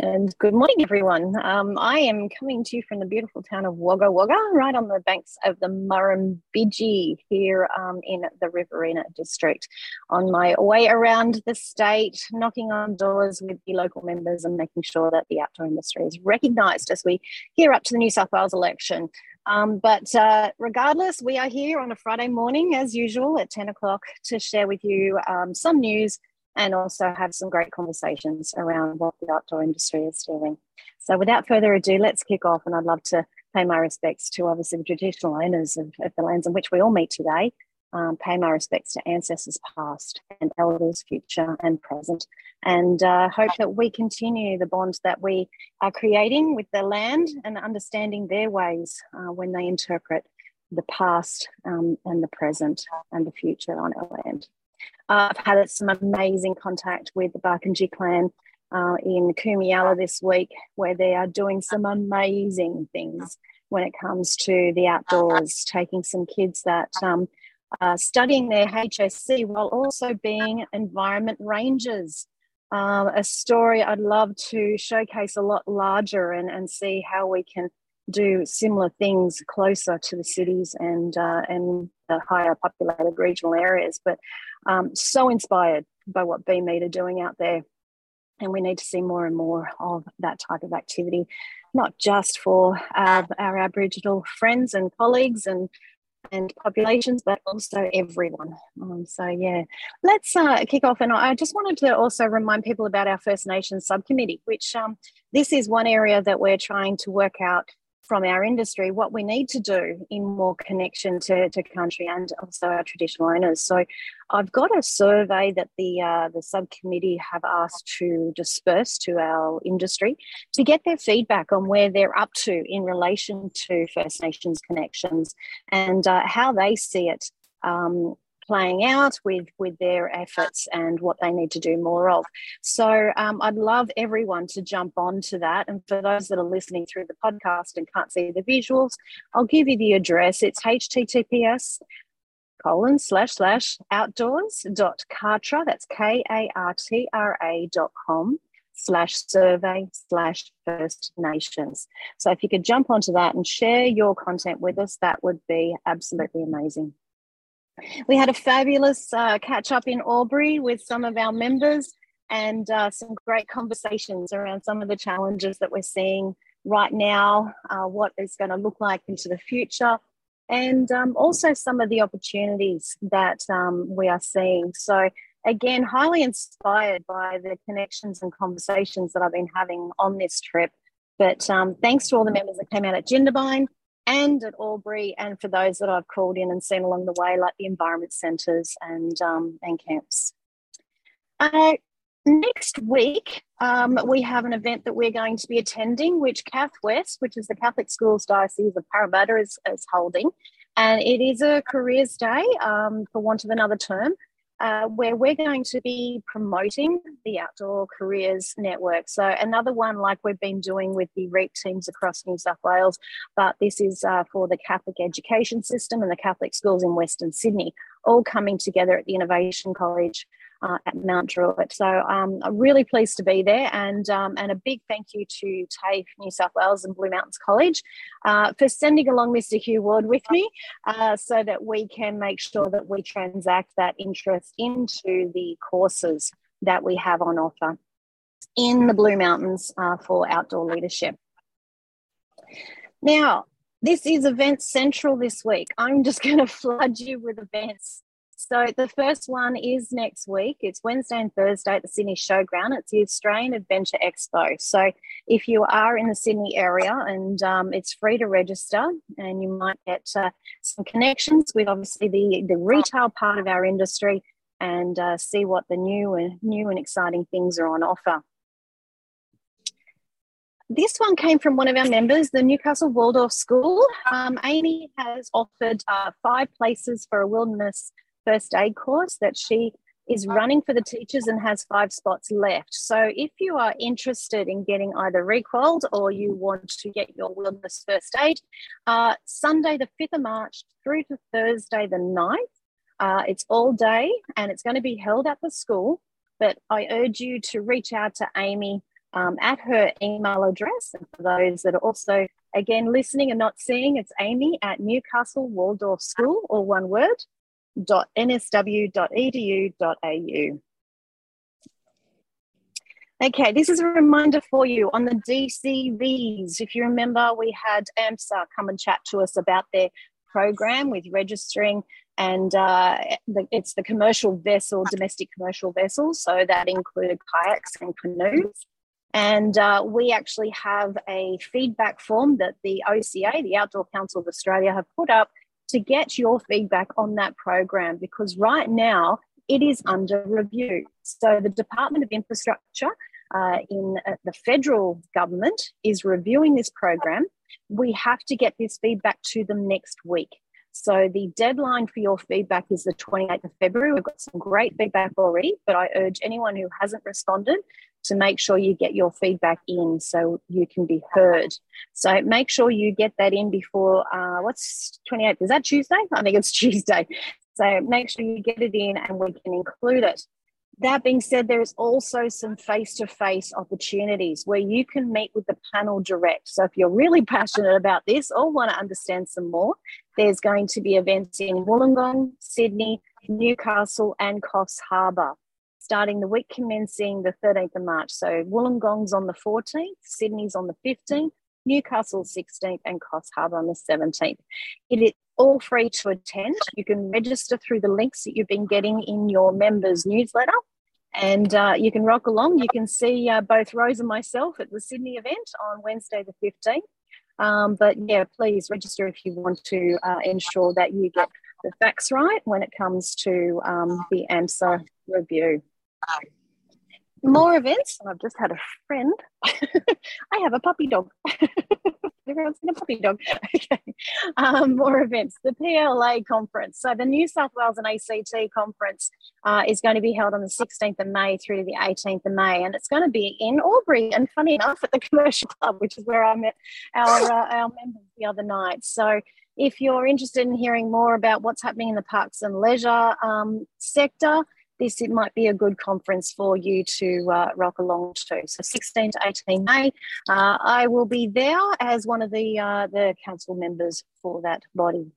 And good morning, everyone. Um, I am coming to you from the beautiful town of Wagga Wagga, right on the banks of the Murrumbidgee here um, in the Riverina district. On my way around the state, knocking on doors with the local members and making sure that the outdoor industry is recognised as we gear up to the New South Wales election. Um, but uh, regardless, we are here on a Friday morning, as usual, at 10 o'clock to share with you um, some news and also have some great conversations around what the outdoor industry is doing. So, without further ado, let's kick off. And I'd love to pay my respects to obviously the traditional owners of, of the lands in which we all meet today. Um, pay my respects to ancestors past and elders future and present, and uh, hope that we continue the bond that we are creating with the land and understanding their ways uh, when they interpret the past um, and the present and the future on our land. Uh, I've had some amazing contact with the Barkindji clan uh, in Kumialla this week, where they are doing some amazing things when it comes to the outdoors, taking some kids that um, are studying their HSC while also being environment rangers. Um, a story I'd love to showcase a lot larger and, and see how we can do similar things closer to the cities and uh, and the higher populated regional areas. But um, so inspired by what BMeet are doing out there. And we need to see more and more of that type of activity, not just for our Aboriginal friends and colleagues and and populations, but also everyone. Um, so yeah, let's uh, kick off. And I just wanted to also remind people about our First Nations subcommittee, which um, this is one area that we're trying to work out from our industry what we need to do in more connection to, to country and also our traditional owners. So I've got a survey that the uh, the subcommittee have asked to disperse to our industry to get their feedback on where they're up to in relation to First Nations connections and uh, how they see it um, playing out with with their efforts and what they need to do more of. So um, I'd love everyone to jump on to that. And for those that are listening through the podcast and can't see the visuals, I'll give you the address. It's https colon slash slash outdoors dot kartra that's k-a-r-t-r-a dot com slash survey slash first nations so if you could jump onto that and share your content with us that would be absolutely amazing we had a fabulous uh, catch up in Albury with some of our members and uh, some great conversations around some of the challenges that we're seeing right now, uh, what is going to look like into the future, and um, also some of the opportunities that um, we are seeing. So, again, highly inspired by the connections and conversations that I've been having on this trip. But um, thanks to all the members that came out at Jindabyne and at Albury, and for those that I've called in and seen along the way, like the environment centres and um, and camps. Uh, next week, um, we have an event that we're going to be attending, which Cath West, which is the Catholic Schools Diocese of Parramatta, is, is holding. And it is a careers day, um, for want of another term uh, where we're going to be promoting the Outdoor Careers Network. So, another one like we've been doing with the REAP teams across New South Wales, but this is uh, for the Catholic education system and the Catholic schools in Western Sydney, all coming together at the Innovation College uh, at Mount Druitt. So um, I'm really pleased to be there, and um, and a big thank you to TAFE New South Wales and Blue Mountains College uh, for sending along Mr. Hugh Ward with me, uh, so that we can make sure that we transact that interest into the courses that we have on offer in the Blue Mountains uh, for outdoor leadership. Now, this is Event Central this week. I'm just going to flood you with events so the first one is next week. It's Wednesday and Thursday at the Sydney Showground. It's the Australian Adventure Expo. So if you are in the Sydney area, and um, it's free to register, and you might get uh, some connections with obviously the the retail part of our industry, and uh, see what the new and new and exciting things are on offer. This one came from one of our members, the Newcastle Waldorf School. Um, Amy has offered uh, five places for a wilderness first aid course that she is running for the teachers and has five spots left. So if you are interested in getting either requalled or you want to get your wilderness first aid, uh, Sunday the 5th of March through to Thursday the 9th, uh, it's all day and it's going to be held at the school. but I urge you to reach out to Amy um, at her email address. And for those that are also, again, listening and not seeing, it's amy at Newcastle Waldorf School, or one word, nsw.edu.au. Okay, this is a reminder for you on the DCVs. If you remember, we had AMSA come and chat to us about their program with registering, and uh, the, it's the commercial vessel, domestic commercial vessels. So that included kayaks and canoes. And uh, we actually have a feedback form that the OCA, the Outdoor Council of Australia, have put up to get your feedback on that program because right now it is under review. So the Department of Infrastructure uh, in uh, the federal government is reviewing this program. We have to get this feedback to them next week. So the deadline for your feedback is the 28th of February. We've got some great feedback already, but I urge anyone who hasn't responded to make sure you get your feedback in so you can be heard. So make sure you get that in before uh, what's 28th? Is that Tuesday? I think it's Tuesday. So make sure you get it in and we can include it. That being said, there is also some face to face opportunities where you can meet with the panel direct. So, if you're really passionate about this or want to understand some more, there's going to be events in Wollongong, Sydney, Newcastle, and Coffs Harbour starting the week commencing the 13th of March. So, Wollongong's on the 14th, Sydney's on the 15th, Newcastle 16th, and Coffs Harbour on the 17th. It is all free to attend. You can register through the links that you've been getting in your members' newsletter. And uh, you can rock along. You can see uh, both Rose and myself at the Sydney event on Wednesday, the 15th. Um, but yeah, please register if you want to uh, ensure that you get the facts right when it comes to um, the AMSA review. More events. I've just had a friend. I have a puppy dog. Everyone's in a puppy dog. okay. Um, more events. The PLA conference. So the New South Wales and ACT conference uh, is going to be held on the 16th of May through to the 18th of May, and it's going to be in Albury. And funny enough, at the Commercial Club, which is where I met our uh, our members the other night. So if you're interested in hearing more about what's happening in the parks and leisure um, sector, this it might be a good conference for you to uh, rock along to. So 16 to 18 May, uh, I will be there as one of the uh, the council members for that body.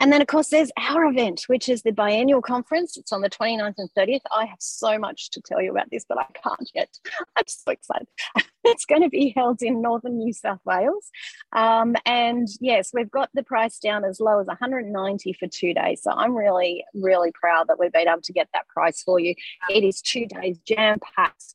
And then, of course, there's our event, which is the biennial conference. It's on the 29th and 30th. I have so much to tell you about this, but I can't yet. I'm so excited. it's going to be held in northern New South Wales. Um, and yes, we've got the price down as low as 190 for two days. So I'm really, really proud that we've been able to get that price for you. It is two days jam packed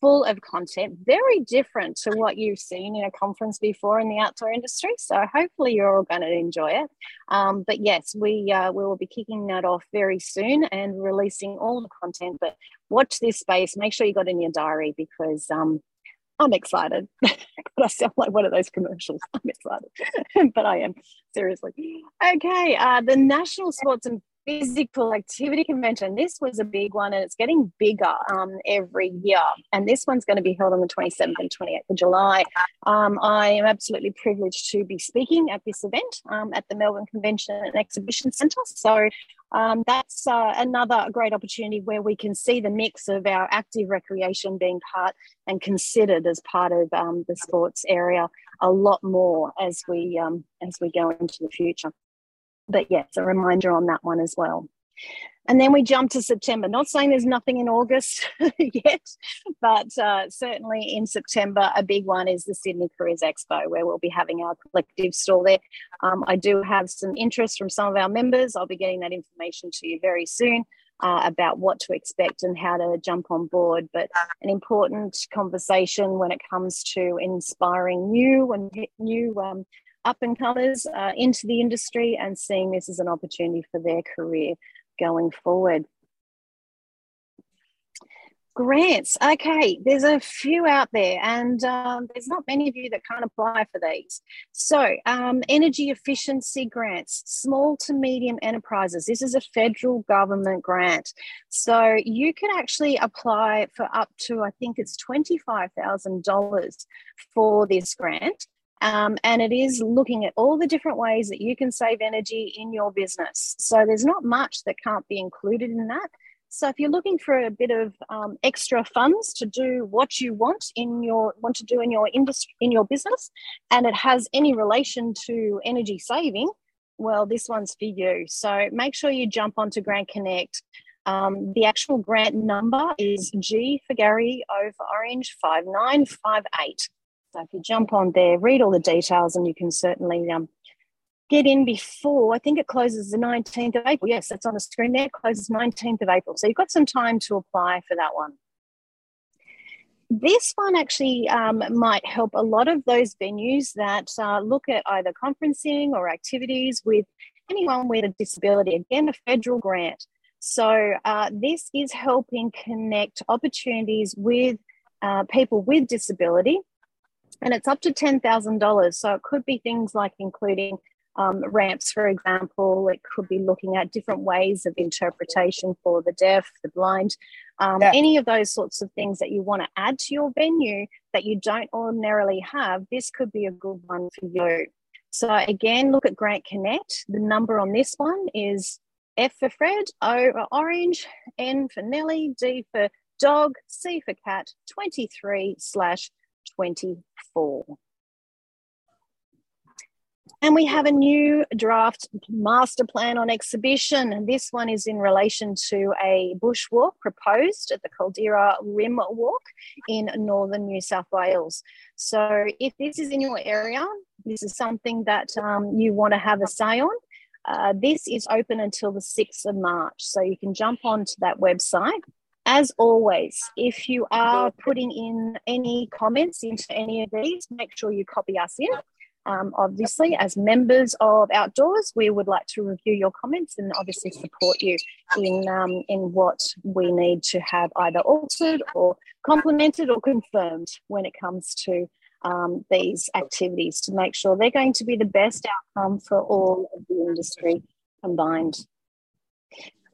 full of content, very different to what you've seen in a conference before in the outdoor industry. So hopefully you're all going to enjoy it. Um, but yes, we uh, we will be kicking that off very soon and releasing all the content. But watch this space. Make sure you got in your diary because um, I'm excited. but I sound like one of those commercials. I'm excited, but I am seriously. Okay, uh, the National Sports and physical activity convention. This was a big one and it's getting bigger um, every year. And this one's going to be held on the 27th and 28th of July. Um, I am absolutely privileged to be speaking at this event um, at the Melbourne Convention and Exhibition Centre. So um, that's uh, another great opportunity where we can see the mix of our active recreation being part and considered as part of um, the sports area a lot more as we um, as we go into the future but yes, a reminder on that one as well. And then we jump to September. Not saying there's nothing in August yet, but uh, certainly in September, a big one is the Sydney Careers Expo, where we'll be having our collective stall there. Um, I do have some interest from some of our members. I'll be getting that information to you very soon. Uh, about what to expect and how to jump on board, but an important conversation when it comes to inspiring new and new um, up and comers uh, into the industry and seeing this as an opportunity for their career going forward. Grants. Okay, there's a few out there, and um, there's not many of you that can't apply for these. So, um, energy efficiency grants, small to medium enterprises. This is a federal government grant. So, you can actually apply for up to, I think it's $25,000 for this grant. Um, and it is looking at all the different ways that you can save energy in your business. So there's not much that can't be included in that. So if you're looking for a bit of um, extra funds to do what you want in your want to do in your industry in your business, and it has any relation to energy saving, well, this one's for you. So make sure you jump onto Grant Connect. Um, the actual grant number is G for Gary O for Orange 5958. So if you jump on there, read all the details, and you can certainly um, get in before, I think it closes the 19th of April. Yes, that's on the screen there, closes 19th of April. So you've got some time to apply for that one. This one actually um, might help a lot of those venues that uh, look at either conferencing or activities with anyone with a disability. Again, a federal grant. So uh, this is helping connect opportunities with uh, people with disability and it's up to $10,000. So it could be things like including um, ramps, for example. It could be looking at different ways of interpretation for the deaf, the blind, um, yeah. any of those sorts of things that you want to add to your venue that you don't ordinarily have. This could be a good one for you. So, again, look at Grant Connect. The number on this one is F for Fred, O for Orange, N for Nelly, D for Dog, C for Cat, 23 slash 24. And we have a new draft master plan on exhibition. And this one is in relation to a bush walk proposed at the Caldera Rim Walk in northern New South Wales. So if this is in your area, this is something that um, you want to have a say on. Uh, this is open until the 6th of March. So you can jump onto that website. As always, if you are putting in any comments into any of these, make sure you copy us in um, obviously, as members of Outdoors, we would like to review your comments and obviously support you in, um, in what we need to have either altered or complemented or confirmed when it comes to um, these activities to make sure they're going to be the best outcome for all of the industry combined.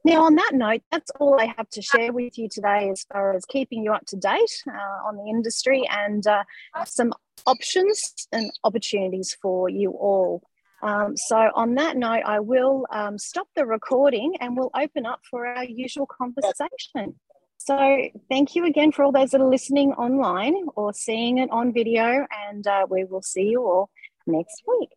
Now, on that note, that's all I have to share with you today as far as keeping you up to date uh, on the industry and uh, some options and opportunities for you all. Um, so, on that note, I will um, stop the recording and we'll open up for our usual conversation. So, thank you again for all those that are listening online or seeing it on video, and uh, we will see you all next week.